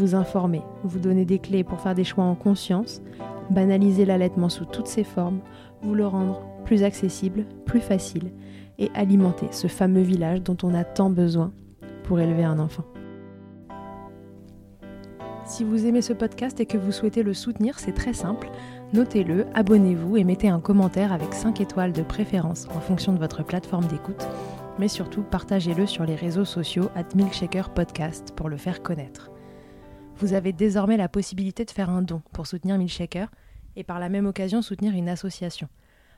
vous informer, vous donner des clés pour faire des choix en conscience banaliser l'allaitement sous toutes ses formes, vous le rendre plus accessible, plus facile et alimenter ce fameux village dont on a tant besoin pour élever un enfant. Si vous aimez ce podcast et que vous souhaitez le soutenir, c'est très simple. Notez-le, abonnez-vous et mettez un commentaire avec 5 étoiles de préférence en fonction de votre plateforme d'écoute. Mais surtout, partagez-le sur les réseaux sociaux at Milkshaker Podcast pour le faire connaître vous avez désormais la possibilité de faire un don pour soutenir Milkshaker et par la même occasion soutenir une association.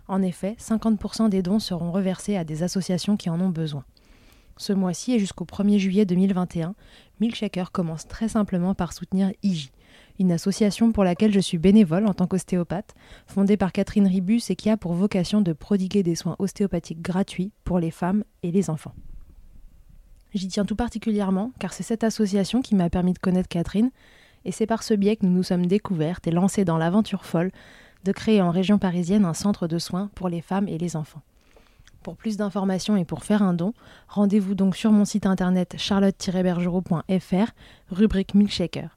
En effet, 50% des dons seront reversés à des associations qui en ont besoin. Ce mois-ci et jusqu'au 1er juillet 2021, Milkshaker commence très simplement par soutenir IJ, une association pour laquelle je suis bénévole en tant qu'ostéopathe, fondée par Catherine Ribus et qui a pour vocation de prodiguer des soins ostéopathiques gratuits pour les femmes et les enfants. J'y tiens tout particulièrement car c'est cette association qui m'a permis de connaître Catherine et c'est par ce biais que nous nous sommes découvertes et lancées dans l'aventure folle de créer en région parisienne un centre de soins pour les femmes et les enfants. Pour plus d'informations et pour faire un don, rendez-vous donc sur mon site internet charlotte-bergerot.fr, rubrique Milkshaker.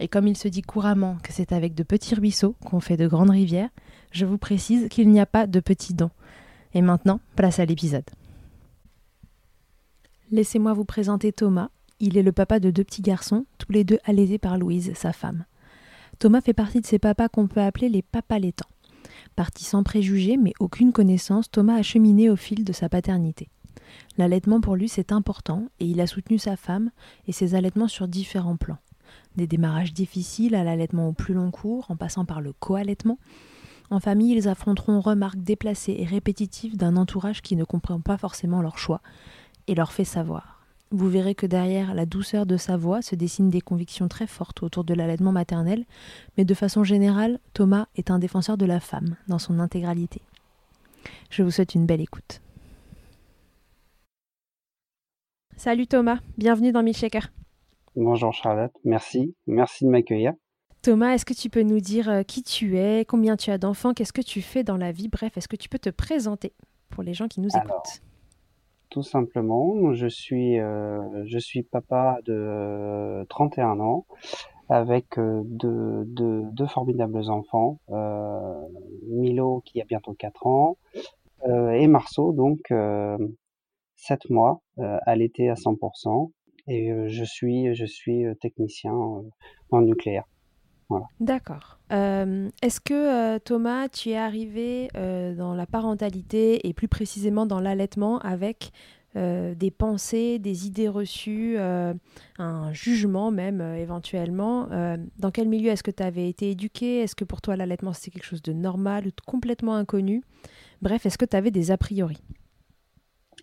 Et comme il se dit couramment que c'est avec de petits ruisseaux qu'on fait de grandes rivières, je vous précise qu'il n'y a pas de petits dons. Et maintenant, place à l'épisode. Laissez-moi vous présenter Thomas. Il est le papa de deux petits garçons, tous les deux allaités par Louise, sa femme. Thomas fait partie de ces papas qu'on peut appeler les papas. Parti sans préjugés mais aucune connaissance, Thomas a cheminé au fil de sa paternité. L'allaitement pour lui c'est important et il a soutenu sa femme et ses allaitements sur différents plans. Des démarrages difficiles à l'allaitement au plus long cours, en passant par le co-allaitement. En famille, ils affronteront remarques déplacées et répétitives d'un entourage qui ne comprend pas forcément leur choix, et leur fait savoir. Vous verrez que derrière la douceur de sa voix se dessinent des convictions très fortes autour de l'allaitement maternel, mais de façon générale, Thomas est un défenseur de la femme dans son intégralité. Je vous souhaite une belle écoute. Salut Thomas, bienvenue dans Milkshaker. Bonjour Charlotte, merci, merci de m'accueillir. Thomas, est-ce que tu peux nous dire euh, qui tu es, combien tu as d'enfants, qu'est-ce que tu fais dans la vie? Bref, est-ce que tu peux te présenter pour les gens qui nous écoutent? Tout simplement, je suis, euh, je suis papa de 31 ans avec euh, deux, deux, formidables enfants, Milo qui a bientôt 4 ans et Marceau, donc 7 mois, à l'été à 100%. Et je suis, je suis technicien en nucléaire. D'accord. Euh, est-ce que euh, Thomas, tu es arrivé euh, dans la parentalité et plus précisément dans l'allaitement avec des pensées, des idées reçues, un jugement même éventuellement Dans quel milieu est-ce que tu avais été éduqué? Est-ce que pour toi l'allaitement c'était quelque chose de normal ou complètement inconnu? Bref, est-ce que tu avais des a priori?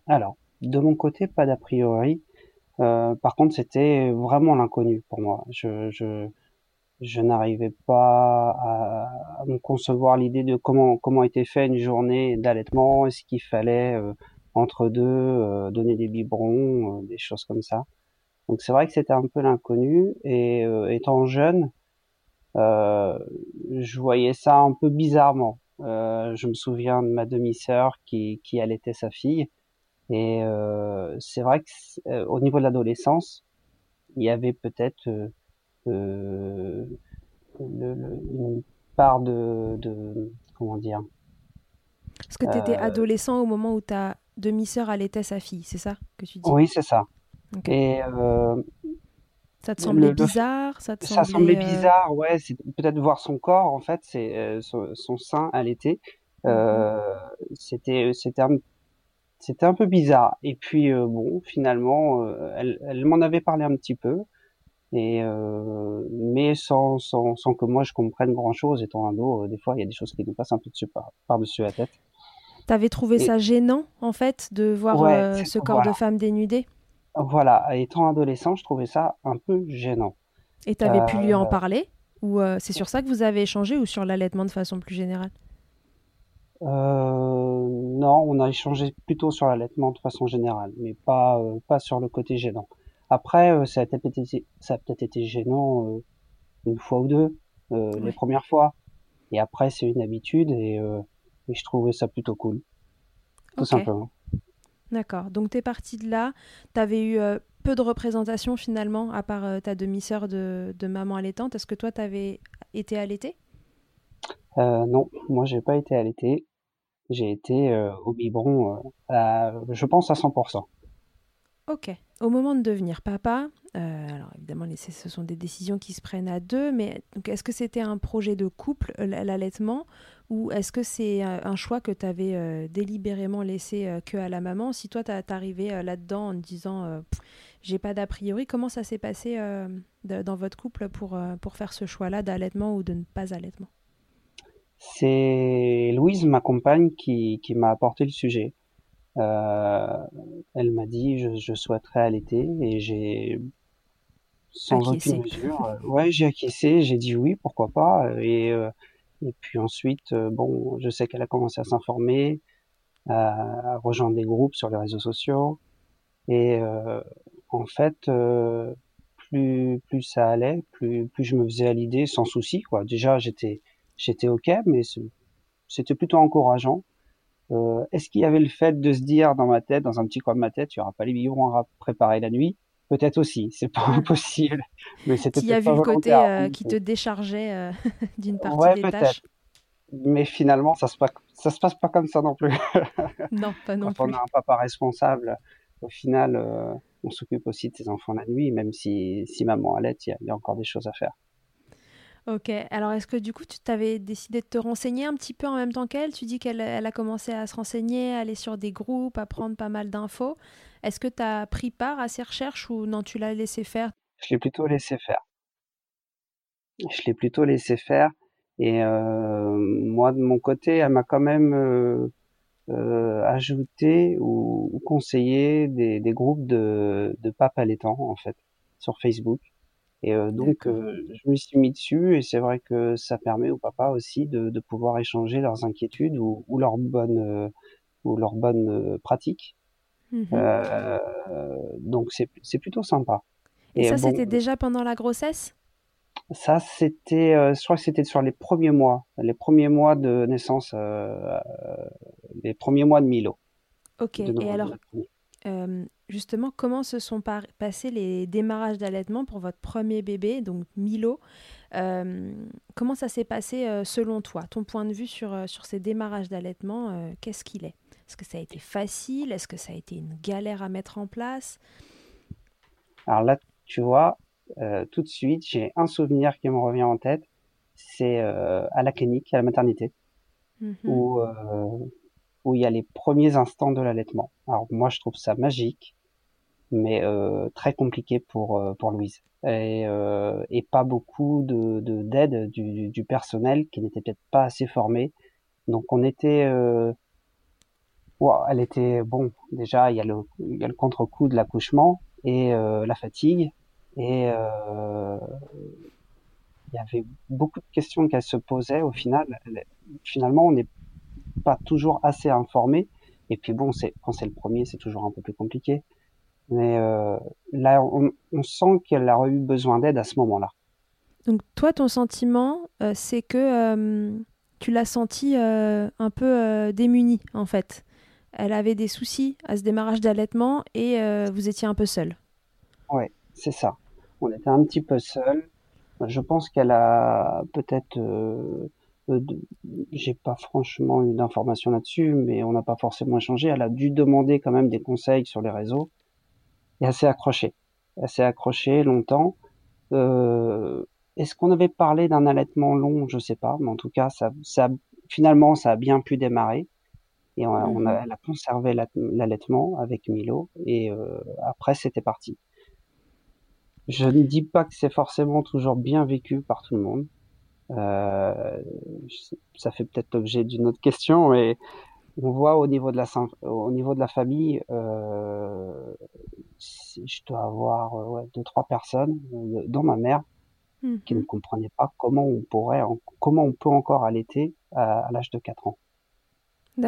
Alors, de mon côté, pas d'a priori. par contre, c'était vraiment l'inconnu pour moi. je, je n'arrivais pas à, me concevoir l'idée de comment comment était fait une journée d'allaitement, est-ce qu'il fallait euh, entre deux euh, donner des biberons, euh, des choses comme ça. Donc c'est vrai que c'était un peu l'inconnu et étant jeune, je voyais ça un peu bizarrement. je me souviens de ma demi-sœur qui qui allaitait sa fille et c'est vrai que au niveau de l'adolescence, il y avait peut-être euh, une part de, de, comment dire Est-ce que tu étais euh, adolescent au moment où ta demi-sœur allaitait sa fille, c'est ça que tu dis? Oui, c'est ça. Et euh, ça te semblait bizarre? Ça, te semblait, bizarre, ouais. C'est peut-être voir son corps, en fait, c'est son, sein allaité. Euh, c'était c'était un, un peu bizarre. Et puis bon, finalement, elle, elle m'en avait parlé un petit peu et euh, mais sans, sans, sans que moi je comprenne grand chose étant un dos euh, des fois il y a des choses qui nous passent un peu dessus par, par dessus la tête. T'avais trouvé ça gênant en fait de voir euh, ce corps de femme dénudé voilà étant adolescent je trouvais ça un peu gênant. Et t'avais pu lui en parler? Ou c'est sur ça que vous avez échangé ou sur l'allaitement de façon plus générale? Non on a échangé plutôt sur l'allaitement de façon générale mais pas pas sur le côté gênant après, euh, ça a peut-être été, ça a peut-être été gênant euh, une fois ou deux, euh, les premières fois. Et après, c'est une habitude et, je trouvais ça plutôt cool. Tout simplement. D'accord. Donc, tu es parti de là. Tu avais eu peu de représentation finalement, à part ta demi-sœur de, de, maman allaitante. Est-ce que toi, tu avais été allaitée? Non, moi, j'ai pas été allaitée. J'ai été au biberon, je pense, à 100%. Ok. Au moment de devenir papa, euh, alors évidemment, ce sont des décisions qui se prennent à deux, mais est-ce que c'était un projet de couple, euh, l'allaitement, ou est-ce que c'est euh, un choix que tu avais délibérément laissé que à la maman? Si toi, tu arrivé là-dedans en te disant j'ai pas d'a priori, comment ça s'est passé dans votre couple pour, faire ce choix-là d'allaitement ou de ne pas allaitement? C'est Louise, ma compagne, qui m'a apporté le sujet. Euh, elle m'a dit je, je souhaiterais allaiter et j'ai sans aucune mesure, euh, ouais, j'ai acquiescé, j'ai dit oui, pourquoi pas. Et, euh, et puis ensuite, bon, je sais qu'elle a commencé à s'informer, à, rejoindre des groupes sur les réseaux sociaux. Et en fait, plus plus ça allait, plus plus je me faisais à l'idée sans souci. Quoi. Déjà, j'étais j'étais ok, mais c'était plutôt encourageant. Euh, est-ce qu'il y avait le fait de se dire dans ma tête, dans un petit coin de ma tête, tu auras pas les biberons à préparer la nuit? Peut-être aussi, c'est pas impossible. Mais c'était. Y a vu le côté euh, qui te déchargeait euh, d'une partie des tâches. Mais finalement, ça se passe, ça se passe pas comme ça non plus. non, pas non Quand plus. on a un papa responsable, au final, on s'occupe aussi de ses enfants la nuit, même si, si maman allait, il y, a encore des choses à faire. Ok, alors est-ce que du coup tu t'avais décidé de te renseigner un petit peu en même temps qu'elle? Tu dis qu'elle elle a commencé à se renseigner, à aller sur des groupes, à prendre pas mal d'infos. Est-ce que tu as pris part à ces recherches ou non, tu l'as laissé faire? Je l'ai plutôt laissé faire. Je l'ai plutôt laissé faire. Et euh, moi, de mon côté, elle m'a quand même euh, euh, ajouté ou, conseillé des, des, groupes de, de papes allaitants, en fait, sur Facebook. Et euh, donc, euh, je me suis mis dessus et c'est vrai que ça permet au papa aussi de, de pouvoir échanger leurs inquiétudes ou, ou leurs bonnes euh, ou leurs bonnes pratiques. Mmh donc c'est c'est plutôt sympa. Et, ça, c'était déjà pendant la grossesse? Ça, c'était, je crois que c'était sur les premiers mois, les premiers mois de naissance, les premiers mois de Milo. Ok, et alors, justement, comment se sont passés les démarrages d'allaitement pour votre premier bébé, donc Milo Comment ça s'est passé selon toi? Ton point de vue sur, sur ces démarrages d'allaitement, qu'est-ce qu'il est? Est-ce que ça a été facile? Est-ce que ça a été une galère à mettre en place? Alors là, tu vois, tout de suite, j'ai un souvenir qui me revient en tête. C'est à la clinique, à la maternité, mmh où où il y a les premiers instants de l'allaitement. Alors moi, je trouve ça magique, mais euh, très compliqué pour euh, pour Louise et, euh, et pas beaucoup de d'aide du, personnel qui n'était peut-être pas assez formé. Donc on était euh, elle était bon déjà il y a le il y a le contre-coup de l'accouchement et la fatigue et il y avait beaucoup de questions qu'elle se posait au final finalement on est pas toujours assez informé. Et puis bon, c'est quand c'est le premier, c'est toujours un peu plus compliqué. Mais euh, là, on, sent qu'elle a eu besoin d'aide à ce moment-là. Donc toi, ton sentiment, euh, c'est que euh, tu l'as senti un peu démunie, en fait. Elle avait des soucis à ce démarrage d'allaitement et vous étiez un peu seul. Ouais, c'est ça. On était un petit peu seul. Je pense qu'elle a peut-être euh, j'ai pas franchement eu d'informations là-dessus, mais on n'a pas forcément échangé. Elle a dû demander quand même des conseils sur les réseaux et assez accroché. Assez accroché longtemps. Euh, Est-ce qu'on avait parlé d'un allaitement long? Je sais pas, mais en tout cas, ça, ça, finalement, ça a bien pu démarrer. Et on a, on a, mmh. elle a conservé l'allaitement avec Milo. Et euh, après, c'était parti. Je ne dis pas que c'est forcément toujours bien vécu par tout le monde. Euh, ça fait peut-être l'objet d'une autre question, mais on voit au niveau de la au niveau de la famille, euh, je dois avoir euh, ouais, deux trois personnes, dont ma mère, qui ne comprenaient pas comment on pourrait, comment on peut encore allaiter à, à l'âge de 4 ans.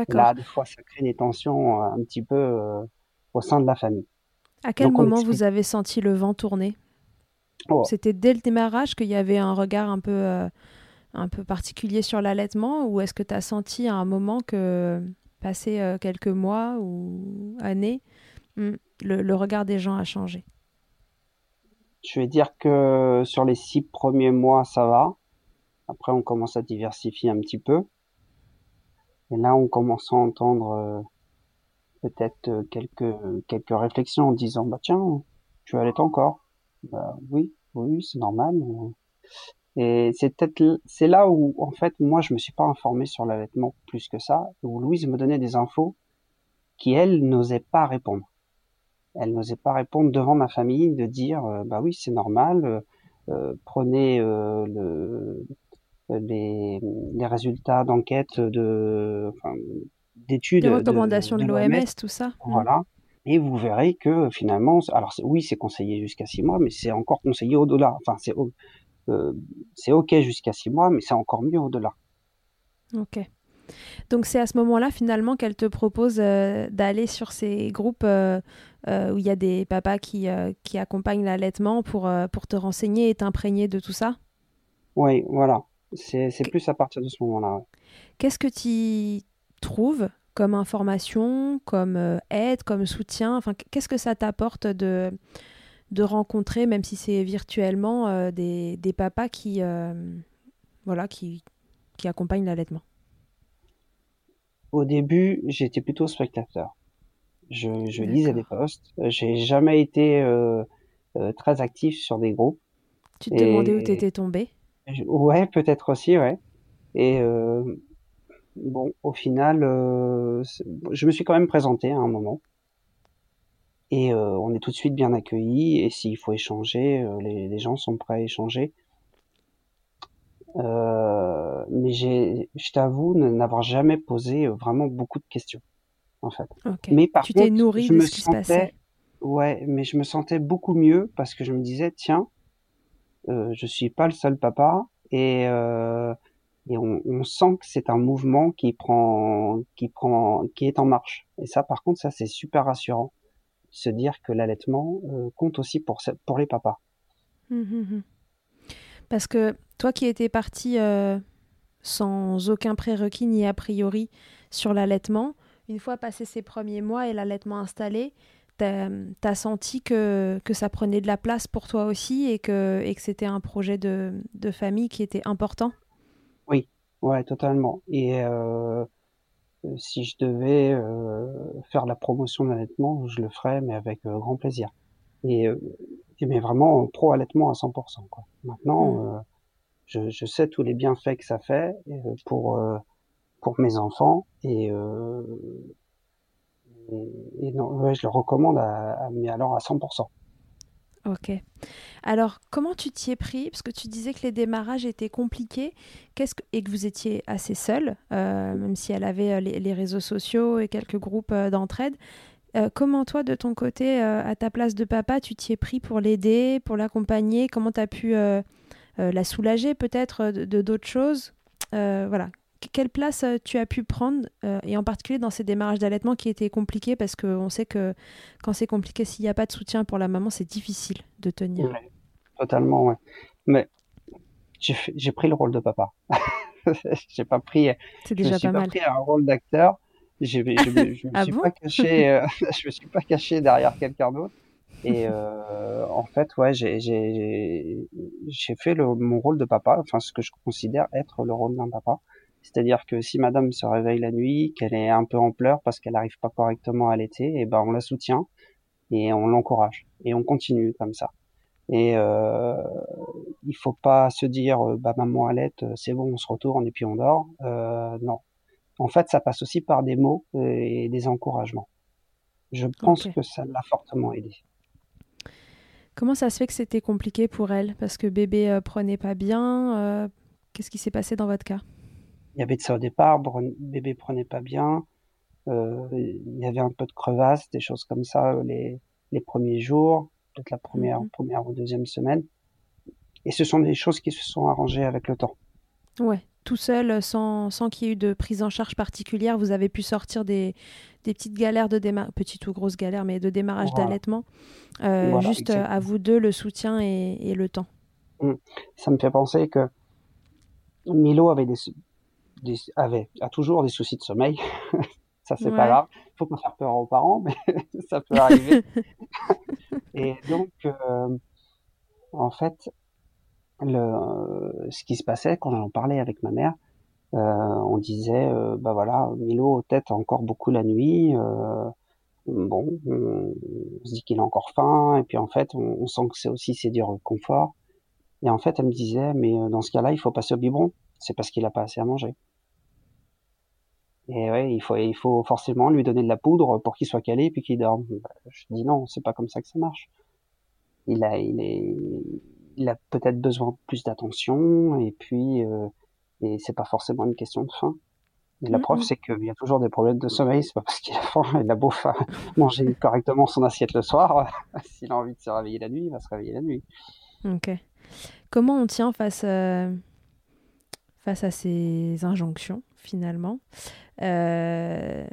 Là, des fois, ça crée des tensions un petit peu euh, au sein de la famille. À quel moment vous avez senti le vent tourner? Oh. C'était dès le démarrage qu'il y avait un regard un peu, euh, un peu particulier sur l'allaitement ou est-ce que tu as senti à un moment que, passé euh, quelques mois ou années, hmm, le, regard des gens a changé? Je vais dire que sur les six premiers mois, ça va. Après, on commence à diversifier un petit peu. Et là, on commence à entendre euh, peut-être quelques, quelques réflexions en disant, bah tiens, tu allaites encore bah, oui, oui, c'est normal. Et c'est peut-être c'est là où en fait moi je me suis pas informé sur l'allaitement plus que ça, où Louise me donnait des infos qui elle n'osait pas répondre. Elle n'osait pas répondre devant ma famille de dire euh, bah oui c'est normal, euh, euh prenez euh, le, les, les résultats d'enquête de enfin, d'études, des recommandations de, l'OMS, tout ça. Voilà. Et vous verrez que finalement, alors oui, c'est conseillé jusqu'à six mois, mais c'est encore conseillé au-delà. Enfin, c'est euh, ok jusqu'à six mois, mais c'est encore mieux au-delà. Ok. Donc c'est à ce moment-là finalement qu'elle te propose euh, d'aller sur ces groupes euh, où il y a des papas qui, qui accompagnent l'allaitement pour, pour te renseigner et t'imprégner de tout ça? Oui, voilà. C'est plus à partir de ce moment-là. Qu'est-ce que tu trouves comme information, comme euh, aide, comme soutien Enfin, qu'est-ce que ça t'apporte de, de rencontrer, même si c'est virtuellement, euh, des, des, papas qui, euh, voilà, qui, qui accompagnent l'allaitement? Au début, j'étais plutôt spectateur. Je, je lisais des posts. J'ai jamais été très actif sur des groupes. Tu te demandais où tu étais tombé Ouais, peut-être aussi, ouais. Et bon, au final, euh, je me suis quand même présenté à un moment. Et euh, on est tout de suite bien accueillis. Et s'il faut échanger, euh, les, les, gens sont prêts à échanger. mais j'ai, je t'avoue, n'avoir jamais posé vraiment beaucoup de questions, en fait. Mais par tu t'es nourri de ce qui se passait. Ouais, mais je me sentais beaucoup mieux parce que je me disais, tiens, euh, je suis pas le seul papa et euh, et on, sent que c'est un mouvement qui prend, qui prend, qui est en marche. Et ça, par contre, c'est super rassurant se dire que l'allaitement compte aussi pour, pour les papas. Mmh, mmh, mmh. Parce que toi qui étais parti sans aucun prérequis ni a priori sur l'allaitement, une fois passé ces premiers mois et l'allaitement installé, tu as, senti que, ça prenait de la place pour toi aussi et que, c'était un projet de, famille qui était important? Ouais, totalement. Et euh, si je devais euh, faire la promotion de l'allaitement, je le ferais, mais avec euh, grand plaisir. Et, mais vraiment pro-allaitement à 100%. Quoi. Maintenant, mmh. je, je, sais tous les bienfaits que ça fait pour, pour mes enfants et et, non, je le recommande à, mais alors à 100%. Ok. Alors, comment tu t'y es pris? Parce que tu disais que les démarrages étaient compliqués. Que... et que vous étiez assez seul, euh, même si elle avait euh, les, réseaux sociaux et quelques groupes euh, d'entraide. comment toi, de ton côté, à ta place de papa, tu t'y es pris pour l'aider, pour l'accompagner? Comment tu as pu la soulager peut-être de d'autres choses? Voilà, quelle place euh, tu as pu prendre, euh, et en particulier dans ces démarrages d'allaitement qui étaient compliqués, parce qu'on sait que quand c'est compliqué, s'il n'y a pas de soutien pour la maman, c'est difficile de tenir. totalement, ouais. Mais j'ai pris le rôle de papa. j'ai pas pris. C'est déjà pas, mal. pris un rôle d'acteur. Je, je, je, me ah suis pas caché. Euh, je me suis pas caché derrière quelqu'un d'autre. Et en fait, ouais, j'ai fait le, mon rôle de papa, enfin ce que je considère être le rôle d'un papa. C'est-à-dire que si madame se réveille la nuit, qu'elle est un peu en pleurs parce qu'elle n'arrive pas correctement à allaiter, et eh ben on la soutient et on l'encourage et on continue comme ça. Et euh, il faut pas se dire euh, bah maman allaite, euh, c'est bon, on se retourne et puis on dort. Euh, non. En fait, ça passe aussi par des mots et des encouragements. Je pense que ça l'a fortement aidé. Comment ça se fait que c'était compliqué pour elle? Parce que bébé prenait pas bien. Qu'est-ce qui s'est passé dans votre cas? Il y avait de ça au départ, bébé prenait pas bien, euh, il y avait un peu de crevasse, des choses comme ça euh, les, les premiers jours, peut-être la première, mmh première ou deuxième semaine. Et ce sont des choses qui se sont arrangées avec le temps. Ouais, tout seul, sans, sans qu'il y ait eu de prise en charge particulière, vous avez pu sortir des, des petites galères de démarrage, petites ou grosses galères, mais de démarrage d'allaitement. Euh, juste à vous deux, le soutien et, et le temps. Mmh. Ça me fait penser que Milo avait des, avait, a toujours des soucis de sommeil. ça, c'est pas grave. Faut pas faire peur aux parents, mais ça peut arriver. et donc, euh, en fait, le, ce qui se passait quand j'en parlais avec ma mère, euh, on disait, euh, bah voilà, Milo tête encore beaucoup la nuit. Euh, bon, on, se dit qu'il a encore faim, et puis en fait, on, on sent que c'est aussi c'est du confort. Et en fait, elle me disait, mais dans ce cas-là, il faut passer au biberon. C'est parce qu'il a pas assez à manger. Et ouais, il faut, il faut forcément lui donner de la poudre pour qu'il soit calé puis qu'il dorme. Bah, je dis non, c'est pas comme ça que ça marche. Il a, il est, il a peut-être besoin de plus d'attention et puis, euh, et c'est pas forcément une question de faim. Et la preuve, c'est qu'il y a toujours des problèmes de sommeil. C'est pas parce qu'il a faim, il a beau manger correctement son assiette le soir. S'il a envie de se réveiller la nuit, il va se réveiller la nuit. Ok. Comment on tient face, euh, face à ces injonctions finalement euh,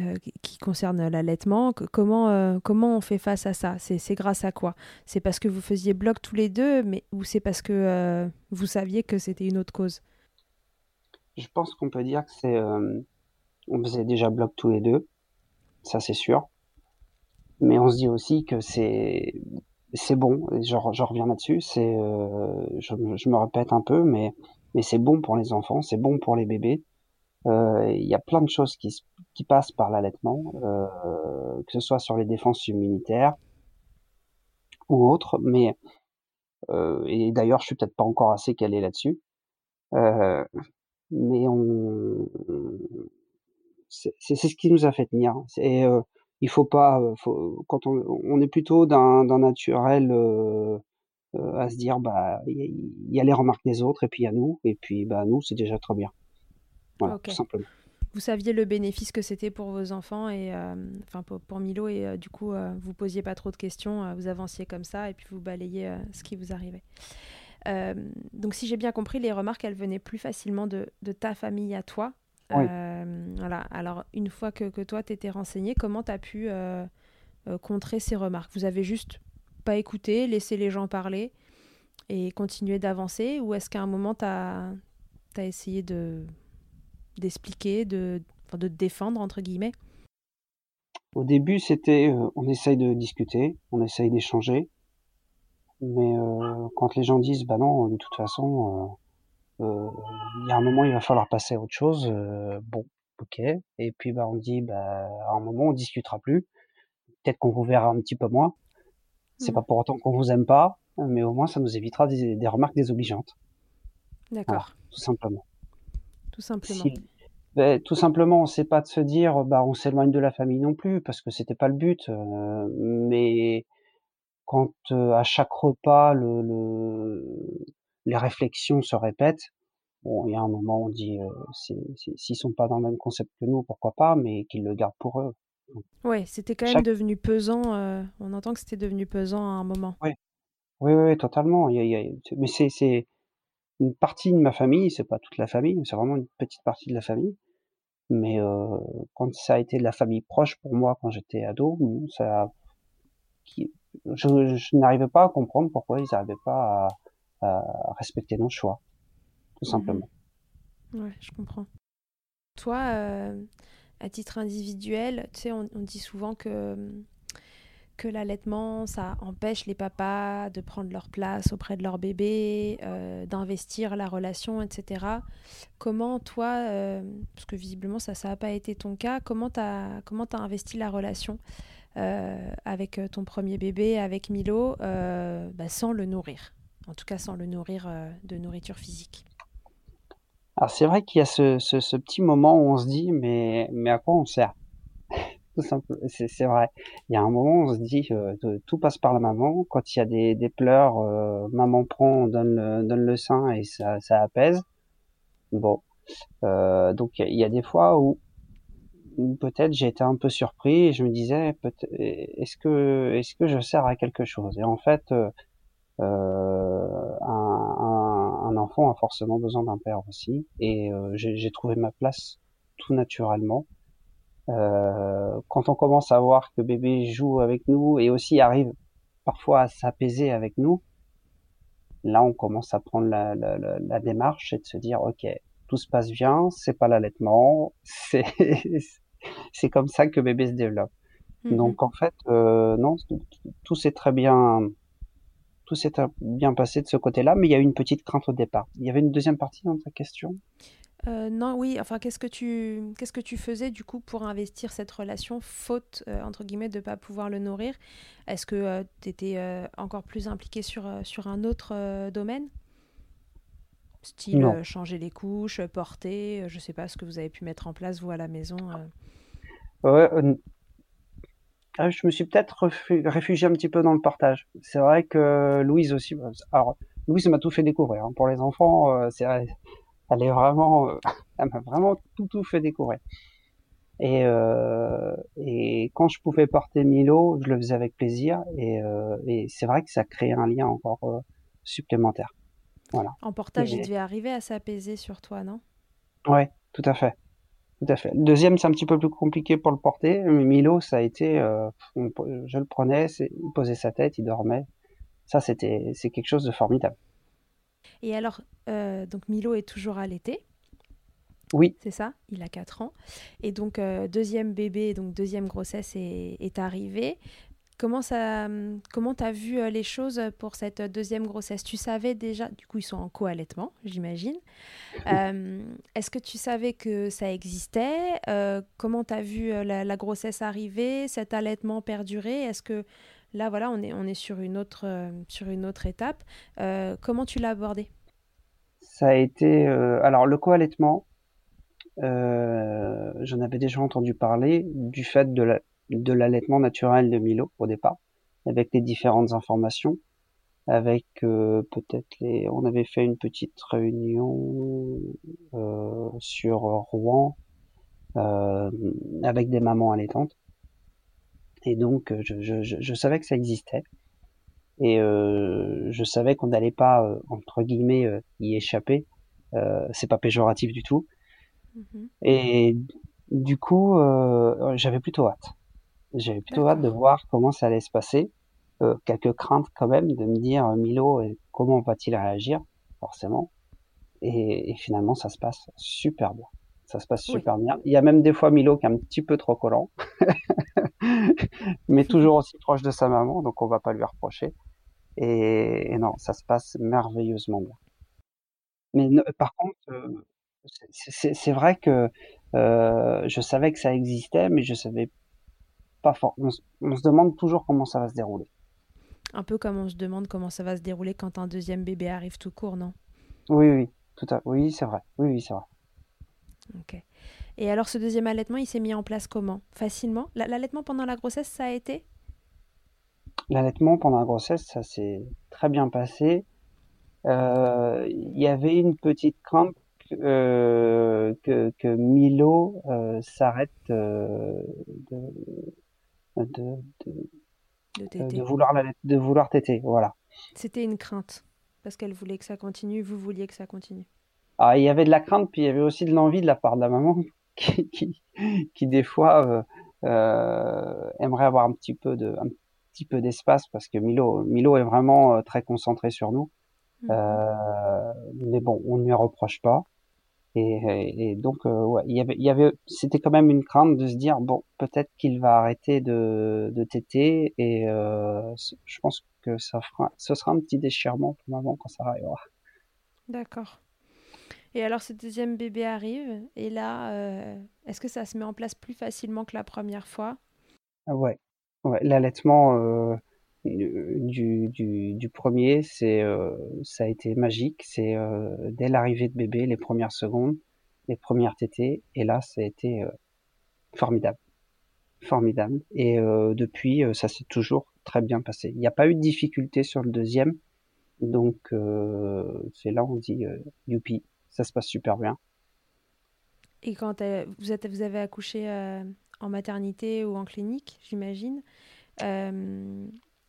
euh, qui concerne l'allaitement. Comment, euh, comment on fait face à ça? C'est grâce à quoi? C'est parce que vous faisiez bloc tous les deux, mais ou c'est parce que vous saviez que c'était une autre cause? Je pense qu'on peut dire que c'est. on faisait déjà bloc tous les deux, ça c'est sûr. Mais on se dit aussi que c'est c'est bon. Je, je reviens là-dessus. C'est, je, je, me répète un peu, mais mais c'est bon pour les enfants, c'est bon pour les bébés. Euh, il y a plein de choses qui, qui passent par l'allaitement, euh, que ce soit sur les défenses immunitaires ou autres, mais euh, et d'ailleurs je suis peut-être pas encore assez calé là-dessus, euh, mais on c'est ce qui nous a fait tenir. Et euh, il faut pas, faut, quand on, on est plutôt d'un naturel euh, à se dire bah il y, y, a les remarques des autres et puis il y a nous et puis bah nous c'est déjà très bien. Vous saviez le bénéfice que c'était pour vos enfants et euh, enfin pour, Milo et euh, du coup euh, vous posiez pas trop de questions, vous avanciez comme ça et puis vous balayez ce qui vous arrivait. donc si j'ai bien compris, les remarques elles venaient plus facilement de, ta famille à toi. voilà. Alors une fois que, que toi t'étais renseigné, comment tu as pu contrer ces remarques? Vous avez juste pas écouté, laissé les gens parler et continuer d'avancer Ou est-ce qu'à un moment, tu as, essayé de d'expliquer, de, de te défendre, entre guillemets? Au début, c'était euh, on essaye de discuter, on essaye d'échanger. Mais euh, quand les gens disent, bah non, de toute façon, euh, il y a un moment, il va falloir passer à autre chose, bon, ok. Et puis, bah, on dit, bah, à un moment, on discutera plus. Peut-être qu'on vous verra un petit peu moins. C'est mmh. pas pour autant qu'on vous aime pas, mais au moins, ça nous évitera des, des remarques désobligeantes. D'accord. tout simplement. Tout simplement. Ben, tout simplement, c'est pas de se dire, bah, on s'éloigne de la famille non plus, parce que c'était pas le but. Euh, mais quand euh, à chaque repas, le, le, les réflexions se répètent, bon, il y a un moment, où on dit, euh, s'ils sont pas dans le même concept que nous, pourquoi pas, mais qu'ils le gardent pour eux. Ouais, c'était quand même devenu pesant. on entend que c'était devenu pesant à un moment. Oui, oui, oui, totalement. Il y a, mais c'est une partie de ma famille, c'est pas toute la famille, c'est vraiment une petite partie de la famille. Mais euh, quand ça a été de la famille proche pour moi quand j'étais ado, ça, je, je n'arrivais pas à comprendre pourquoi ils n'arrivaient pas à, à, respecter nos choix, tout mmh simplement. Ouais, je comprends. Toi, euh, à titre individuel, on, dit souvent que l'allaitement, ça empêche les papas de prendre leur place auprès de leur bébé, euh, d'investir la relation, etc. Comment toi, euh, parce que visiblement ça n'a pas été ton cas, comment tu as, comment as investi la relation euh, avec ton premier bébé, avec Milo, bah, sans le nourrir? En tout cas sans le nourrir de nourriture physique alors c'est vrai qu'il y a ce, ce, ce, petit moment où on se dit mais, mais à quoi on sert? Tout simple. C'est vrai. Il y a un moment, on se dit, euh, tout passe par la maman. Quand il y a des, des pleurs, euh, maman prend, donne le, donne le sein et ça, ça apaise. Bon, euh, donc il y, a des fois où, peut-être j'ai été un peu surpris et je me disais, est-ce que, est-ce que je sers à quelque chose? Et en fait, euh, un, un, un, enfant a forcément besoin d'un père aussi. Et j'ai trouvé ma place tout naturellement. Euh, quand on commence à voir que bébé joue avec nous et aussi arrive parfois à s'apaiser avec nous, là on commence à prendre la, la, la, démarche et de se dire ok tout se passe bien, c'est pas l'allaitement, c'est c'est comme ça que bébé se développe. Mm-hmm. Donc en fait euh, non tout, s'est très bien tout s'est bien passé de ce côté-là, mais il y a eu une petite crainte au départ. Il y avait une deuxième partie dans ta question? Euh, non, oui, enfin, qu'est-ce que tu qu'est-ce que tu faisais du coup pour investir cette relation, faute euh, entre guillemets de pas pouvoir le nourrir? Est-ce que euh, tu étais encore plus impliqué sur sur un autre domaine? Style changer les couches, porter, je sais pas ce que vous avez pu mettre en place vous à la maison. Ouais, ah, je me suis peut-être réfugié un petit peu dans le portage. C'est vrai que Louise aussi. Bah, alors Louise m'a tout fait découvrir. Hein. Pour les enfants, c'est elle est vraiment, euh, elle m'a vraiment tout tout fait découvrir. Et, euh, et quand je pouvais porter Milo, je le faisais avec plaisir. Et, euh, et c'est vrai que ça crée un lien encore euh, supplémentaire. Voilà. En portage, il devait arriver à s'apaiser sur toi, non? Ouais, tout à fait. Tout à fait. Le deuxième, c'est un petit peu plus compliqué pour le porter. Mais Milo, ça a été, euh, je le prenais, il posait sa tête, il dormait. Ça, c'était, c'est quelque chose de formidable. Et alors, euh, donc Milo est toujours allaité. Oui. C'est ça, il a 4 ans. Et donc, euh, deuxième bébé, donc deuxième grossesse est, est arrivée. Comment ça, comment t'as vu euh, les choses pour cette deuxième grossesse? Tu savais déjà, du coup ils sont en co-allaitement, j'imagine. Est-ce que tu savais que ça existait? Comment t'as vu la, la, grossesse arriver, cet allaitement perdurer Est-ce que Là, voilà, on est, on est sur, une autre, euh, sur une autre étape. Euh, comment tu l'as abordé? Ça a été... Euh, alors, le co-allaitement, j'en avais déjà entendu parler du fait de l'allaitement naturel de Milo au départ, avec les différentes informations, avec peut-être les... On avait fait une petite réunion sur Rouen avec des mamans allaitantes et donc, euh, je, je, je, savais que ça existait. Et euh, je savais qu'on n'allait pas, euh, entre guillemets, euh, y échapper. Euh, c'est pas péjoratif du tout. Mm-hmm. Et du coup, j'avais plutôt hâte. J'avais plutôt hâte de voir comment ça allait se passer. Euh, quelques craintes quand même de me dire Milo, comment va-t-il réagir Forcément. Et, finalement, ça se passe super bien. Ça se passe super bien. Il y a même des fois Milo qui est un petit peu trop collant, mais toujours aussi proche de sa maman, donc on va pas lui reprocher. Et, non, ça se passe merveilleusement bien. Mais par contre, euh, c'est vrai que euh, je savais que ça existait, mais je savais pas fort. On, se demande toujours comment ça va se dérouler. Un peu comme on se demande comment ça va se dérouler quand un deuxième bébé arrive tout court, non? Oui, oui, tout à Oui, c'est vrai. Oui, oui, c'est vrai. Ok. Et alors, ce deuxième allaitement, il s'est mis en place comment? Facilement? L'allaitement pendant la grossesse, ça a été? L'allaitement pendant la grossesse, ça s'est très bien passé. Euh, il y avait une petite crainte euh, que, que, Milo euh, s'arrête de, de, de, vouloir la, de vouloir téter, voilà. C'était une crainte parce qu'elle voulait que ça continue, vous vouliez que ça continue. Ah, il y avait de la crainte, puis il y avait aussi de l'envie de la part de la maman qui, qui, qui des fois euh, aimerait avoir un petit peu de, un petit peu d'espace parce que Milo, Milo est vraiment très concentré sur nous. Mmh. Euh, mais bon, on ne lui reproche pas. Et, et, donc, euh, ouais, il y avait, il y avait, c'était quand même une crainte de se dire bon, peut-être qu'il va arrêter de, de téter, et euh, je pense que ça fera, ce sera un petit déchirement pour maman quand ça arrivera. D'accord. Et alors, ce deuxième bébé arrive, et là, euh, est-ce que ça se met en place plus facilement que la première fois? Ouais, ouais, l'allaitement euh, du, du, premier, c'est euh, ça a été magique. C'est euh, dès l'arrivée de bébé, les premières secondes, les premières tétées, et là, ça a été euh, formidable, formidable. Et depuis, ça s'est toujours très bien passé. Il n'y a pas eu de difficulté sur le deuxième, donc c'est là on dit youpi, ça se passe super bien. Et quand vous, êtes, vous avez accouché en maternité ou en clinique, j'imagine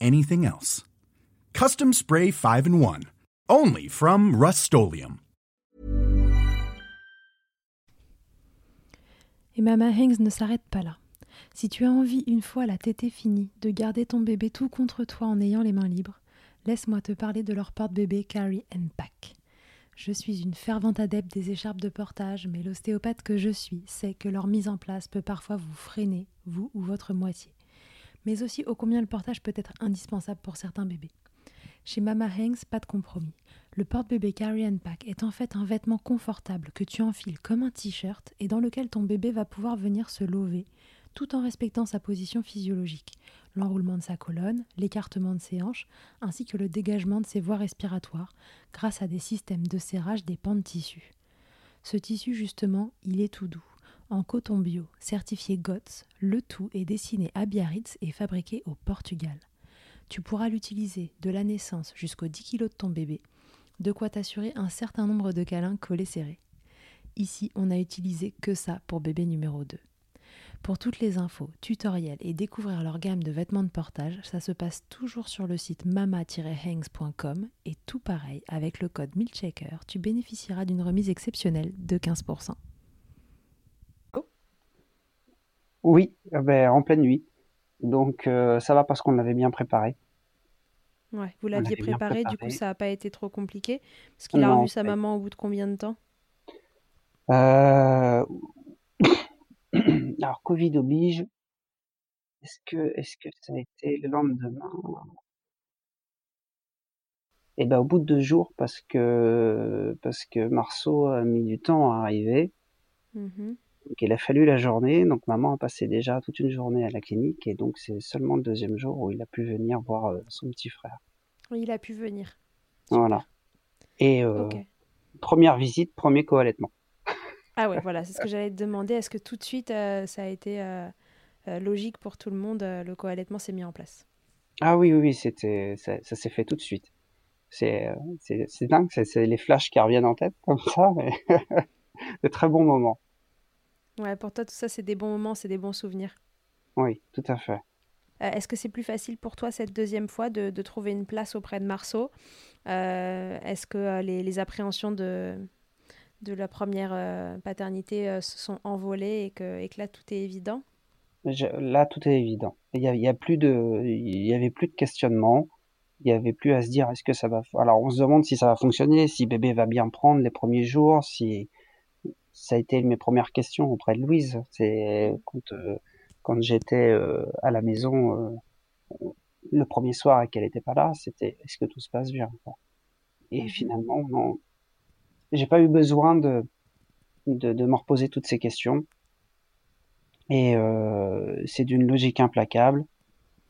anything else. Custom Spray 5 in 1. Only from Rustolium. Et Mama Hanks ne s'arrête pas là. Si tu as envie, une fois la tétée finie, de garder ton bébé tout contre toi en ayant les mains libres, laisse-moi te parler de leur porte-bébé Carry and Pack. Je suis une fervente adepte des écharpes de portage, mais l'ostéopathe que je suis sait que leur mise en place peut parfois vous freiner, vous ou votre moitié mais aussi ô combien le portage peut être indispensable pour certains bébés. Chez Mama Hanks, pas de compromis. Le porte-bébé Carry and Pack est en fait un vêtement confortable que tu enfiles comme un t-shirt et dans lequel ton bébé va pouvoir venir se lever tout en respectant sa position physiologique, l'enroulement de sa colonne, l'écartement de ses hanches, ainsi que le dégagement de ses voies respiratoires grâce à des systèmes de serrage des pans de tissu. Ce tissu, justement, il est tout doux en coton bio, certifié GOTS, le tout est dessiné à Biarritz et fabriqué au Portugal. Tu pourras l'utiliser de la naissance jusqu'aux 10 kg de ton bébé, de quoi t'assurer un certain nombre de câlins collés serrés. Ici, on n'a utilisé que ça pour bébé numéro 2. Pour toutes les infos, tutoriels et découvrir leur gamme de vêtements de portage, ça se passe toujours sur le site mama-hangs.com et tout pareil, avec le code MILCHECKER, tu bénéficieras d'une remise exceptionnelle de 15%. Oui, euh, ben, en pleine nuit. Donc euh, ça va parce qu'on l'avait bien préparé. Ouais, vous l'aviez préparé, du coup ça n'a pas été trop compliqué. Parce qu'il a revu sa maman au bout de combien de temps? Euh, Alors Covid oblige. Est-ce que, est-ce que ça a été le lendemain? Eh ben au bout de deux jours parce que parce que Marceau a mis du temps à arriver. Mmh donc il a fallu la journée, donc maman a passé déjà toute une journée à la clinique et donc c'est seulement le deuxième jour où il a pu venir voir euh, son petit frère. Oui, il a pu venir. Voilà. Et euh, première visite, premier co-allaitement. Ah ouais, voilà, c'est ce que j'allais te demander. Est-ce que tout de suite euh, ça a été logique pour tout le monde, le co-allaitement s'est mis en place? Ah oui, oui, oui, c'était, ça, s'est fait tout de suite. C'est, c'est, c'est dingue, c'est, les flashs qui reviennent en tête comme ça, mais de très bons moments. Ouais, pour toi, tout ça, c'est des bons moments, c'est des bons souvenirs. Oui, tout à fait. Euh, est-ce que c'est plus facile pour toi cette deuxième fois de, de trouver une place auprès de Marceau? Euh, Est-ce que euh, les, les, appréhensions de, de la première paternité se sont envolées et que, et que là, tout est évident? Là, tout est évident. Il y, a, il y a plus de, il y avait plus de questionnement. Il y avait plus à se dire est-ce que ça va. Alors, on se demande si ça va fonctionner, si bébé va bien prendre les premiers jours, si ça a été mes premières questions auprès de Louise. C'est quand quand j'étais euh, à la maison euh, le premier soir et qu'elle n'était pas là, c'était est-ce que tout se passe bien Et mhm. finalement, non, j'ai pas eu besoin de, de, de me reposer toutes ces questions. Et euh, c'est d'une logique implacable.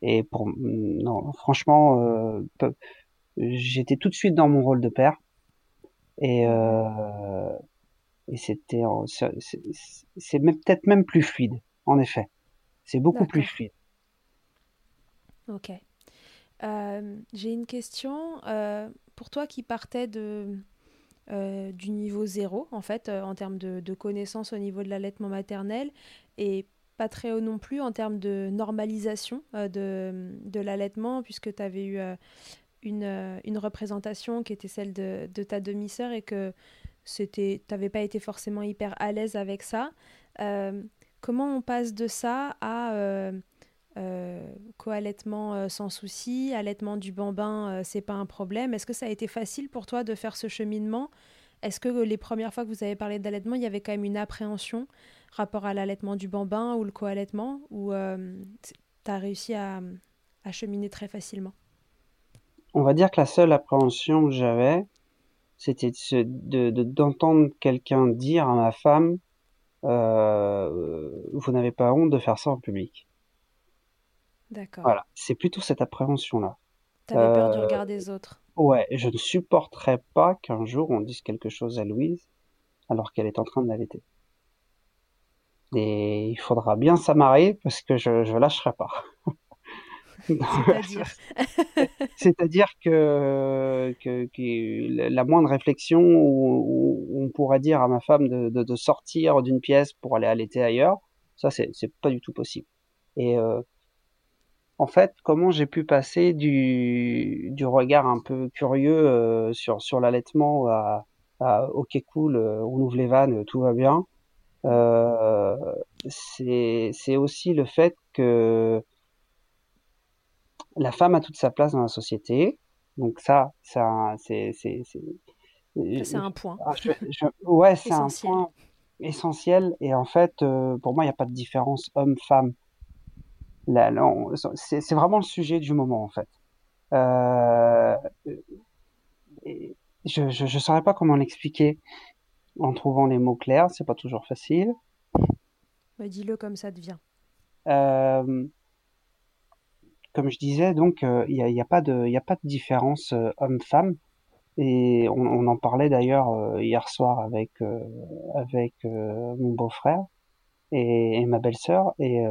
Et pour non, franchement, euh, j'étais tout de suite dans mon rôle de père. Et euh, et c'était c'est peut-être même plus fluide, en effet. C'est beaucoup plus fluide. Ok. Euh, j'ai une question. Euh, pour toi qui partais de, euh, du niveau zéro, en fait, en termes de, de connaissances au niveau de l'allaitement maternel, et pas très haut non plus en termes de normalisation de, de l'allaitement, puisque tu avais eu une, une, représentation qui était celle de, de ta demi-sœur et que tu n'avais pas été forcément hyper à l'aise avec ça. Comment on passe de ça à euh, euh, co-allaitement euh, sans souci, allaitement du bambin, c'est pas un problème. Est-ce que ça a été facile pour toi de faire ce cheminement? Est-ce que les premières fois que vous avez parlé d'allaitement, il y avait quand même une appréhension rapport à l'allaitement du bambin ou le co-allaitement Ou tu as réussi à, cheminer très facilement? On va dire que la seule appréhension que j'avais, c'était d'entendre quelqu'un dire à ma femme euh, vous n'avez pas honte de faire ça en public. D'accord. Voilà, c'est plutôt cette appréhension-là. T'avais peur du euh, regard des autres. Ouais, je ne supporterais pas qu'un jour on dise quelque chose à Louise alors qu'elle est en train d'allaiter. Et il faudra bien s'amarrer parce que je, je lâcherai pas. C'est-à-dire que, la moindre réflexion où, on pourrait dire à ma femme de, sortir d'une pièce pour aller allaiter ailleurs, ça c'est pas du tout possible. Et euh, en fait, comment j'ai pu passer du, regard un peu curieux euh, sur sur l'allaitement à, ok cool, euh, on ouvre les vannes, tout va bien. C'est aussi le fait que la femme a toute sa place dans la société. Donc ça, ça c'est c'est c'est un point. Ah, ouais, c'est un point essentiel. Et en fait, euh, pour moi, il n'y a pas de différence homme-femme. C'est vraiment le sujet du moment, en fait. Euh, je ne saurais pas comment l'expliquer en trouvant les mots clairs. C'est pas toujours facile. Bah, Dis-le comme ça devient. Euh, comme je disais, donc euh, il n'y a, y a, pas de, y a pas de différence euh, homme-femme. Et on, on, en parlait d'ailleurs euh, hier soir avec avec mon beau-frère et, et, ma belle-sœur. Et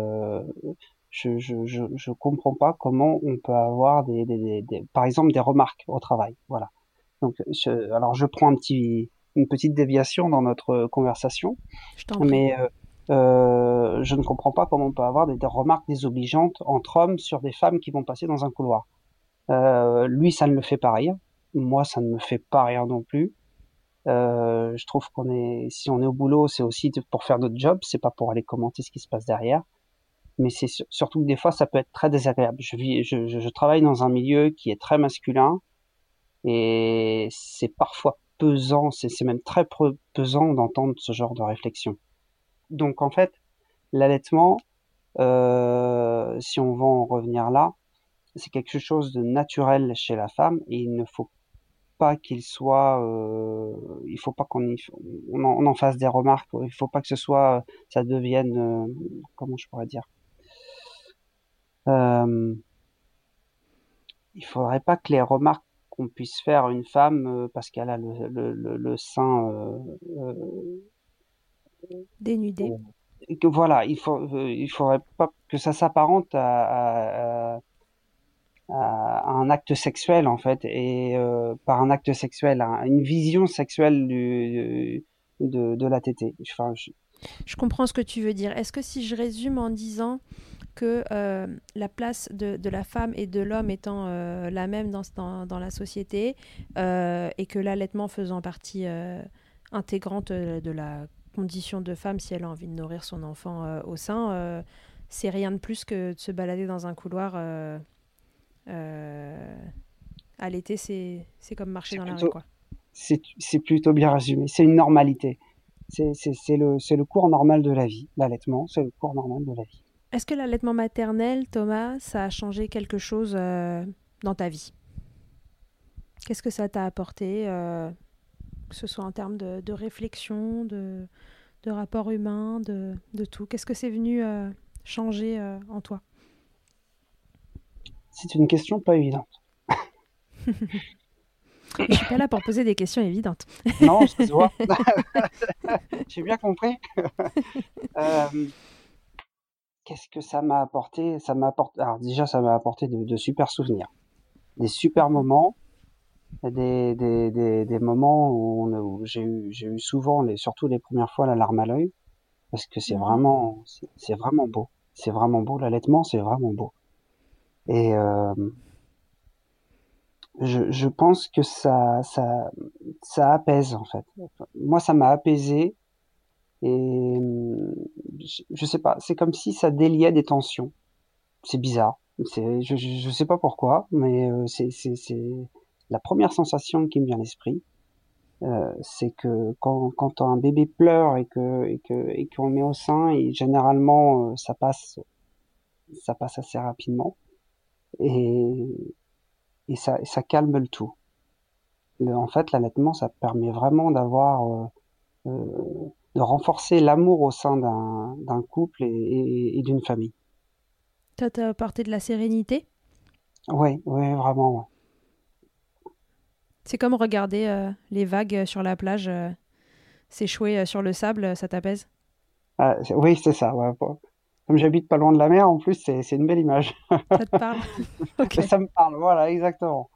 je, je, je, je, comprends pas comment on peut avoir des, des, des, par exemple des remarques au travail. Voilà. Donc, je, alors je prends un petit, une petite déviation dans notre conversation, je mais euh, je ne comprends pas comment on peut avoir des, remarques désobligeantes entre hommes sur des femmes qui vont passer dans un couloir. Euh, lui, ça ne le fait pas rien. Moi, ça ne me fait pas rien non plus. Euh, je trouve qu'on est, si on est au boulot, c'est aussi pour faire notre job, c'est pas pour aller commenter ce qui se passe derrière. Mais c'est surtout que des fois, ça peut être très désagréable. Je, vis, je, je, je travaille dans un milieu qui est très masculin et c'est parfois pesant, c'est même très pesant d'entendre ce genre de réflexion. Donc en fait, l'allaitement, euh, si on va en revenir là, c'est quelque chose de naturel chez la femme et il ne faut pas qu'il soit, euh, il faut pas qu'on on en, fasse des remarques. Il faut pas que ce soit, ça devienne, euh, comment je pourrais dire, euh, il faudrait pas que les remarques qu'on puisse faire à une femme euh, parce qu'elle a le, le sein Dénudé. que voilà, il faut, il faudrait pas que ça s'apparente à, à, un acte sexuel en fait, et par un acte sexuel, à une vision sexuelle du, de, de la. Enfin, je... je comprends ce que tu veux dire. Est-ce que si je résume en disant que euh, la place de, de, la femme et de l'homme étant euh, la même dans, dans, dans la société euh, et que l'allaitement faisant partie intégrante de la condition de femme si elle a envie de nourrir son enfant au sein, c'est rien de plus que de se balader dans un couloir à l'été, c'est comme marcher dans la rue. C'est plutôt bien résumé, c'est une normalité. C'est le, le cours normal de la vie, l'allaitement, c'est le cours normal de la vie. Est-ce que l'allaitement maternel, Thomas, ça a changé quelque chose euh, dans ta vie? Qu'est-ce que ça t'a apporté, euh, que ce soit en termes de, réflexion, de, rapport humain, de, tout Qu'est-ce que c'est venu euh, changer en toi? C'est une question pas évidente. Je suis pas là pour poser des questions évidentes. non, excuse-moi. J'ai bien compris qu'est-ce que ça m'a apporté? Ça m'a apporté. Alors déjà, ça m'a apporté de, super souvenirs, des super moments, des, des, des, des moments où, j'ai eu j'ai eu souvent, les, surtout les premières fois, la larme à l'œil, parce que c'est mmh. vraiment c'est vraiment beau, c'est vraiment beau l'allaitement, c'est vraiment beau. Et euh, je, je pense que ça ça ça apaise en fait. Moi, ça m'a apaisé et je, sais pas, c'est comme si ça déliait des tensions. C'est bizarre. C'est, je, je sais pas pourquoi, mais euh, c'est, c'est, c'est la première sensation qui me vient à l'esprit. Euh, c'est que quand, quand un bébé pleure et que et que et qu'on le met au sein, et généralement euh, ça passe ça passe assez rapidement et et ça ça calme le tout. en fait, l'allaitement, ça permet vraiment d'avoir euh, de renforcer l'amour au sein d'un couple et, d'une famille. Ça t'a apporté de la sérénité? Oui, oui, vraiment. C'est comme regarder euh, les vagues sur la plage euh, s'échouer euh, sur le sable, ça t'apaise? Ah, Oui, c'est ça. Comme j'habite pas loin de la mer, en plus, c'est une belle image. Ça te parle? Ça me parle, voilà, exactement.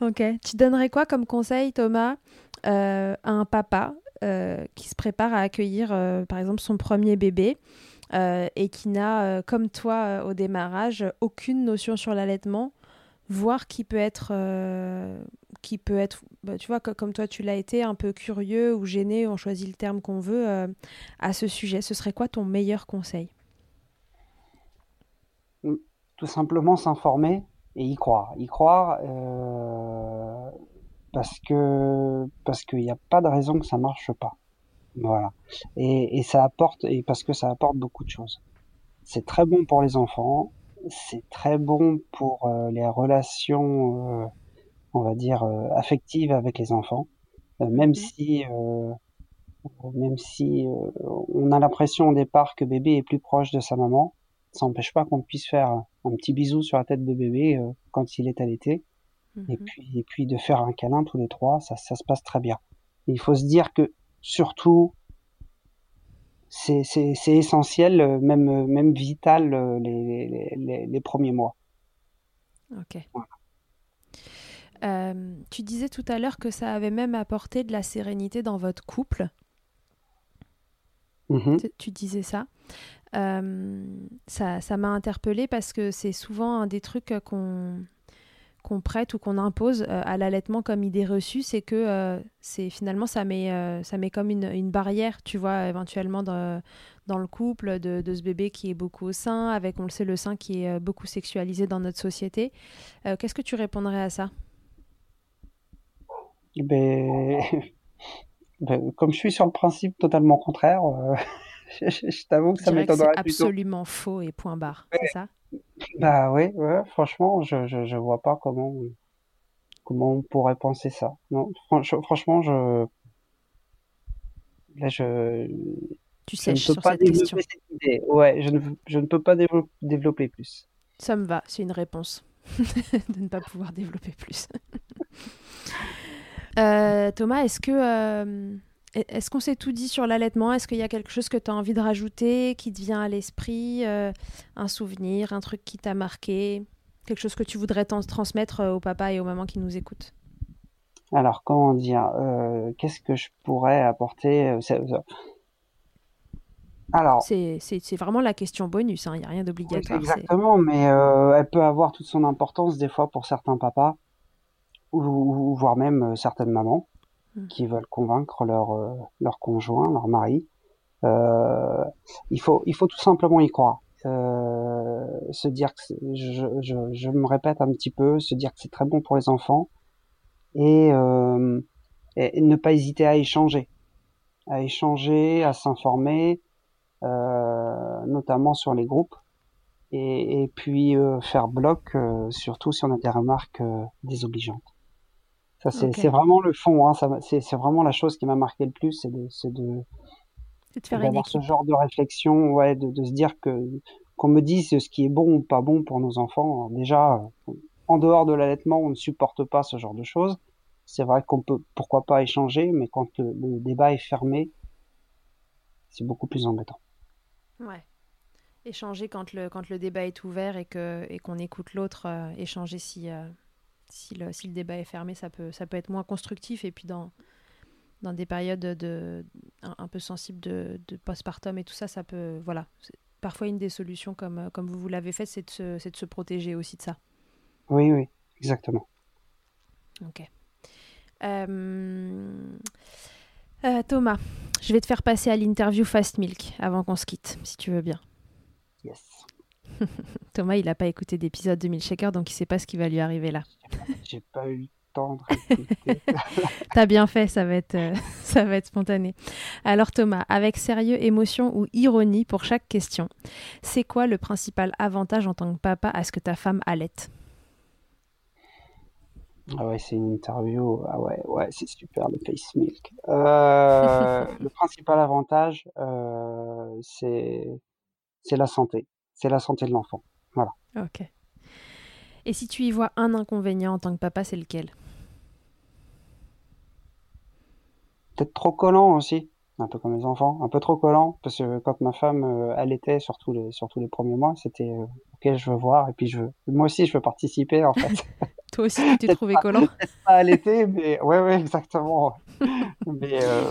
Ok. Tu donnerais quoi comme conseil, Thomas, à un papa euh, qui se prépare à accueillir, euh, par exemple, son premier bébé euh, et qui n'a, comme toi au démarrage, aucune notion sur l'allaitement, voire qui peut être, qui peut être bah, tu vois, comme toi tu l'as été, un peu curieux ou gêné, on choisit le terme qu'on veut, à ce sujet. Ce serait quoi ton meilleur conseil? Tout simplement s'informer et y croire. Y croire, parce que parce qu'il n'y a pas de raison que ça marche pas. Voilà. Et, et ça apporte et parce que ça apporte beaucoup de choses. C'est très bon pour les enfants, c'est très bon pour euh, les relations, euh, on va dire euh, affectives avec les enfants, même mmh. si même si on a l'impression au départ que bébé est plus proche de sa maman, ça n'empêche pas qu'on puisse faire un petit bisou sur la tête de bébé quand il est allaité et, mmh puis, et puis de faire un câlin tous les trois, ça, ça se passe très bien. il faut se dire que surtout, c'est essentiel, euh, même, euh, même vital euh, les, les, les, premiers mois. Ok. tu disais tout à l'heure que ça avait même apporté de la sérénité dans votre couple. Mmh tu, disais ça. ça ça m'a interpellée parce que c'est souvent un des trucs qu'on qu'on prête ou qu'on impose euh, à l'allaitement comme idée reçue, c'est que euh, c'est finalement ça met, euh, ça met comme une, barrière, tu vois, éventuellement dans, dans le couple de, ce bébé qui est beaucoup au sein, avec, on le sait, le sein qui est beaucoup sexualisé dans notre société. Qu'est-ce que tu répondrais à ça? Ben... ben... Comme je suis sur le principe totalement contraire, je, t'avoue que ça m'étonnerait. C'est absolument faux et point barre, c'est ça? Bah oui, ouais, franchement, je, je, je vois pas comment, comment on pourrait penser ça. Non, franchement, je, là, je, tu sais, sur cette question. Ouais, je ne, je ne peux pas développer plus. Ça me va, c'est une réponse de ne pas pouvoir développer plus. Euh, Thomas, est-ce que, euh, Est-ce qu'on s'est tout dit sur l'allaitement? Est-ce qu'il y a quelque chose que tu as envie de rajouter, qui te vient à l'esprit Un souvenir, un truc qui t'a marqué Quelque chose que tu voudrais transmettre aux papas et aux mamans qui nous écoutent? Alors, comment dire euh, Qu'est-ce que je pourrais apporter euh, Alors, c'est vraiment la question bonus, hein, il n'y a rien d'obligatoire. exactement, mais euh, elle peut avoir toute son importance des fois pour certains papas, ou, voire même certaines mamans, mmh. qui veulent convaincre leur, leur conjoint, leur mari. il, faut, il faut tout simplement y croire. se dire que je, je, je me répète un petit peu, se dire que c'est très bon pour les enfants, euh, et, ne pas hésiter à échanger, à échanger, à s'informer, euh, notamment sur les groupes, et, puis euh, faire bloc, surtout si on a des remarques désobligeantes. Ça, c'est vraiment le fond. Hein, c'est vraiment la chose qui m'a marqué le plus, c'est de, de, d'avoir ce genre de réflexion, ouais, de, de se dire que qu'on me dise ce qui est bon ou pas bon pour nos enfants. Déjà, en dehors de l'allaitement, on ne supporte pas ce genre de choses. C'est vrai qu'on peut, pourquoi pas échanger, mais quand le, débat est fermé, c'est beaucoup plus embêtant. Ouais. Échanger quand le, quand le débat est ouvert et qu'on et qu'on écoute l'autre, euh, échanger si, euh, si, le, si le débat est fermé, ça peut, ça peut être moins constructif. Et puis dans, dans des périodes de, un, peu sensibles de, de, postpartum et tout ça, ça peut. Voilà. Parfois, une des solutions, comme, comme vous, vous l'avez fait, c'est de, de se protéger aussi de ça. Oui, oui, exactement. Ok. Euh, euh, Thomas, je vais te faire passer à l'interview Fast Milk avant qu'on se quitte, si tu veux bien. Yes. Thomas, il n'a pas écouté d'épisode de Milkshaker, donc il ne sait pas ce qui va lui arriver là. J'ai pas eu le temps de T'as bien fait, ça va, être, euh, ça va être spontané. Alors Thomas, avec sérieux, émotion ou ironie pour chaque question, c'est quoi le principal avantage en tant que papa à ce que ta femme allaite ah ouais, c'est une interview. Ah ouais, ouais, c'est super le face milk. Euh, le principal avantage, euh, c'est c'est la santé. C'est la santé de l'enfant. Voilà. Ok. Et si tu y vois un inconvénient en tant que papa, c'est lequel? Peut-être trop collant aussi, un peu comme les enfants, un peu trop collant, parce que quand ma femme euh, allaitait, surtout les, surtout les premiers mois, c'était euh, ok, je veux voir, et puis je veux, moi aussi je veux participer en fait. Toi aussi, tu t'es trouvé collant? Pas l'été, mais ouais, ouais, exactement. mais euh,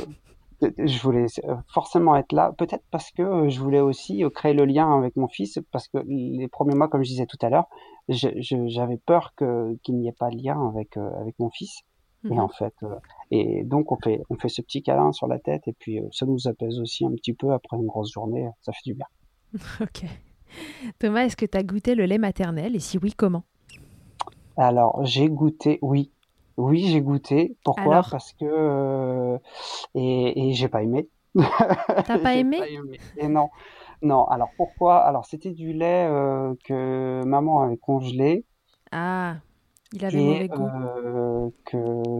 je voulais forcément être là, peut-être parce que je voulais aussi créer le lien avec mon fils, parce que les premiers mois, comme je disais tout à l'heure, j'avais peur que qu'il n'y ait pas de lien avec euh, avec mon fils. Et mhm. en fait, euh, et donc on fait on fait ce petit câlin sur la tête, et puis ça nous apaise aussi un petit peu après une grosse journée, ça fait du bien. ok. Thomas, est-ce que tu as goûté le lait maternel, et si oui, comment? Alors, j'ai goûté, oui. Oui, j'ai goûté. Pourquoi? Parce que. Euh, et, et j'ai pas aimé. T'as pas aimé, Et non. Non, alors pourquoi? Alors, c'était du lait euh, que maman avait congelé. Ah, il avait mauvais goût. Euh, que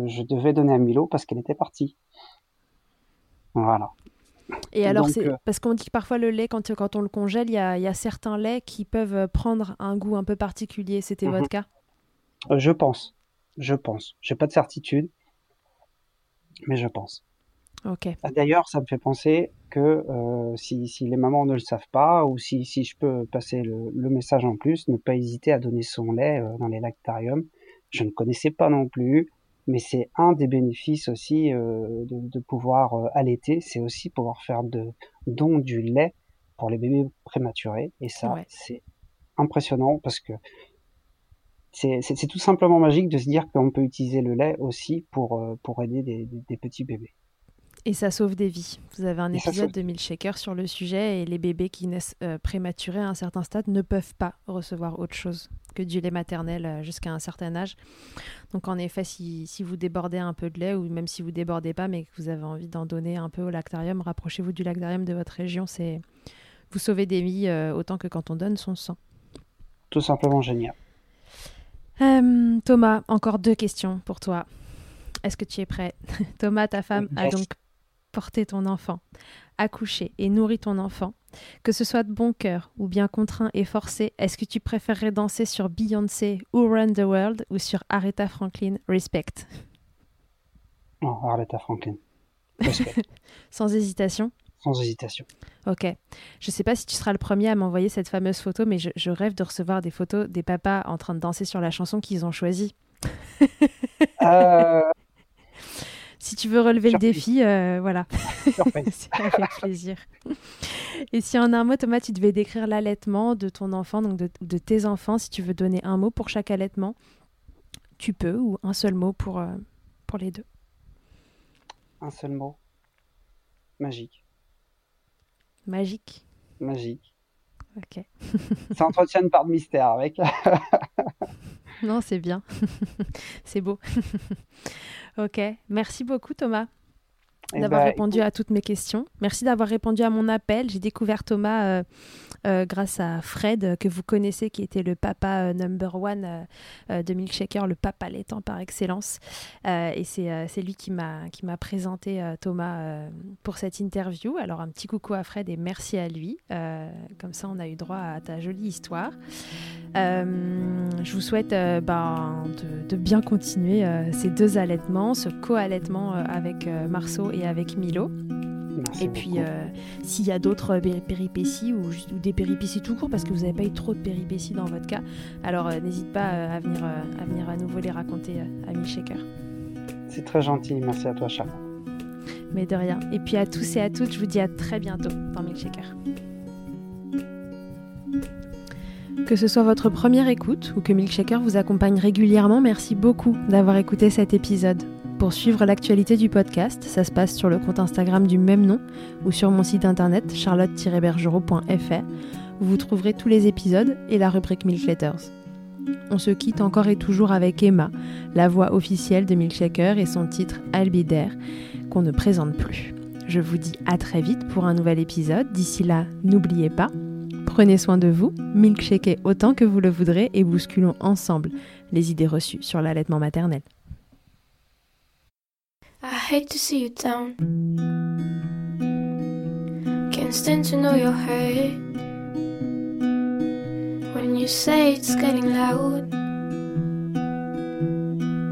je devais donner à Milo parce qu'elle était partie. Voilà. Et alors, c'est parce qu'on dit que parfois le lait, quand, quand on le congèle, il y a, y a, certains laits qui peuvent prendre un goût un peu particulier. C'était mhm. votre cas? Je pense. Je pense. J'ai pas de certitude, mais je pense. Ok. Ah, d'ailleurs, ça me fait penser que euh, si, si, les mamans ne le savent pas, ou si, si je peux passer le, le, message en plus, ne pas hésiter à donner son lait euh, dans les lactariums. Je ne connaissais pas non plus, mais c'est un des bénéfices aussi de, de, pouvoir allaiter, c'est aussi pouvoir faire de don du lait pour les bébés prématurés. Et ça, c'est impressionnant parce que c'est tout simplement magique de se dire qu'on peut utiliser le lait aussi pour, euh, pour aider des, des, petits bébés. Et ça sauve des vies. Vous avez un épisode de Milkshaker sur le sujet et les bébés qui naissent euh, prématurés à un certain stade ne peuvent pas recevoir autre chose que du lait maternel euh, jusqu'à un certain âge. Donc en effet, si, si, vous débordez un peu de lait ou même si vous débordez pas mais que vous avez envie d'en donner un peu au lactarium, rapprochez-vous du lactarium de votre région. C'est Vous sauvez des vies autant que quand on donne son sang. Tout simplement génial. Euh, Thomas, encore deux questions pour toi. Est-ce que tu es prêt Thomas, ta femme, a donc porté ton enfant, accouché et nourri ton enfant. Que ce soit de bon cœur ou bien contraint et forcé, est-ce que tu préférerais danser sur Beyoncé ou Run the World ou sur Aretha Franklin? Respect Non, Aretha Franklin. Sans hésitation Sans hésitation. Ok. Je ne sais pas si tu seras le premier à m'envoyer cette fameuse photo, mais je, rêve de recevoir des photos des papas en train de danser sur la chanson qu'ils ont choisie. Euh, si tu veux relever le défi, euh, voilà. avec plaisir. Et si en un mot, Thomas, tu devais décrire l'allaitement de ton enfant, donc de, de, tes enfants, si tu veux donner un mot pour chaque allaitement, tu peux, ou un seul mot pour, euh, pour les deux. Un seul mot. Magique. Magique. Magique. Ok. Ça entretient une part de mystère avec. non, c'est bien. c'est beau. ok. Merci beaucoup, Thomas. Eh d'avoir ben, répondu à toutes mes questions. Merci d'avoir répondu à mon appel. J'ai découvert Thomas euh, euh, grâce à Fred, que vous connaissez, qui était le papa euh, number one de Milkshaker, le papa laitant par excellence. et c'est lui qui m'a présenté Thomas pour cette interview. Alors un petit coucou à Fred et merci à lui. comme ça, on a eu droit à ta jolie histoire. Je vous souhaite ben, de, de, bien continuer ces deux allaitements, ce co-allaitement avec Marceau et avec Milo. et puis, euh, s'il y a d'autres péripéties ou, des péripéties tout court, parce que vous n'avez pas eu trop de péripéties dans votre cas, alors euh, n'hésite pas euh, à, venir, à venir à nouveau les raconter à Milkshaker. C'est très gentil, merci à toi, Charles. Mais de rien. Et puis à tous et à toutes, je vous dis à très bientôt dans Milkshaker. Que ce soit votre première écoute ou que Milkshaker vous accompagne régulièrement, merci beaucoup d'avoir écouté cet épisode. Pour suivre l'actualité du podcast, ça se passe sur le compte Instagram du même nom ou sur mon site internet charlotte-bergerot.fr où vous trouverez tous les épisodes et la rubrique Milk Letters. On se quitte encore et toujours avec Emma, la voix officielle de Milkshaker et son titre Albidaire qu'on ne présente plus. Je vous dis à très vite pour un nouvel épisode. D'ici là, n'oubliez pas, prenez soin de vous, milkshakez autant que vous le voudrez et bousculons ensemble les idées reçues sur l'allaitement maternel. I hate to see you down. Can't stand to know you're hurt. When you say it's getting loud,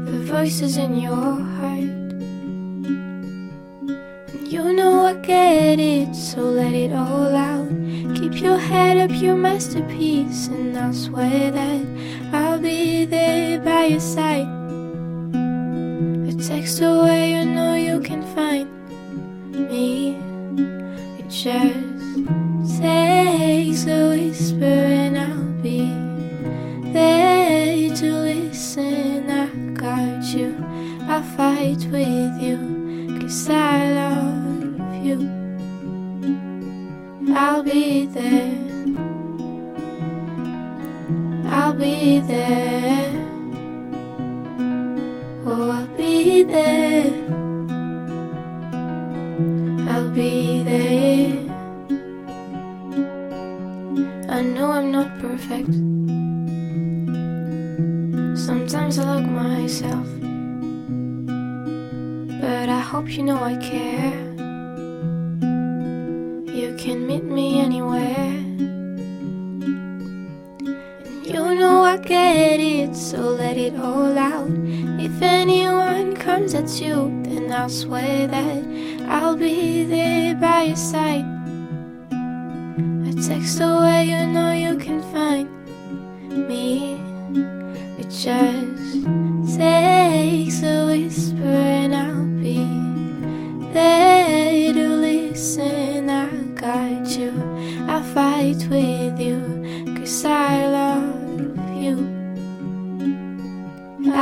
the voices in your heart. You know I get it, so let it all out. Your head up, your masterpiece, and I'll swear that I'll be there by your side. A text away, you know you can find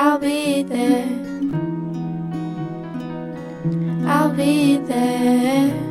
I'll be there. I'll be there.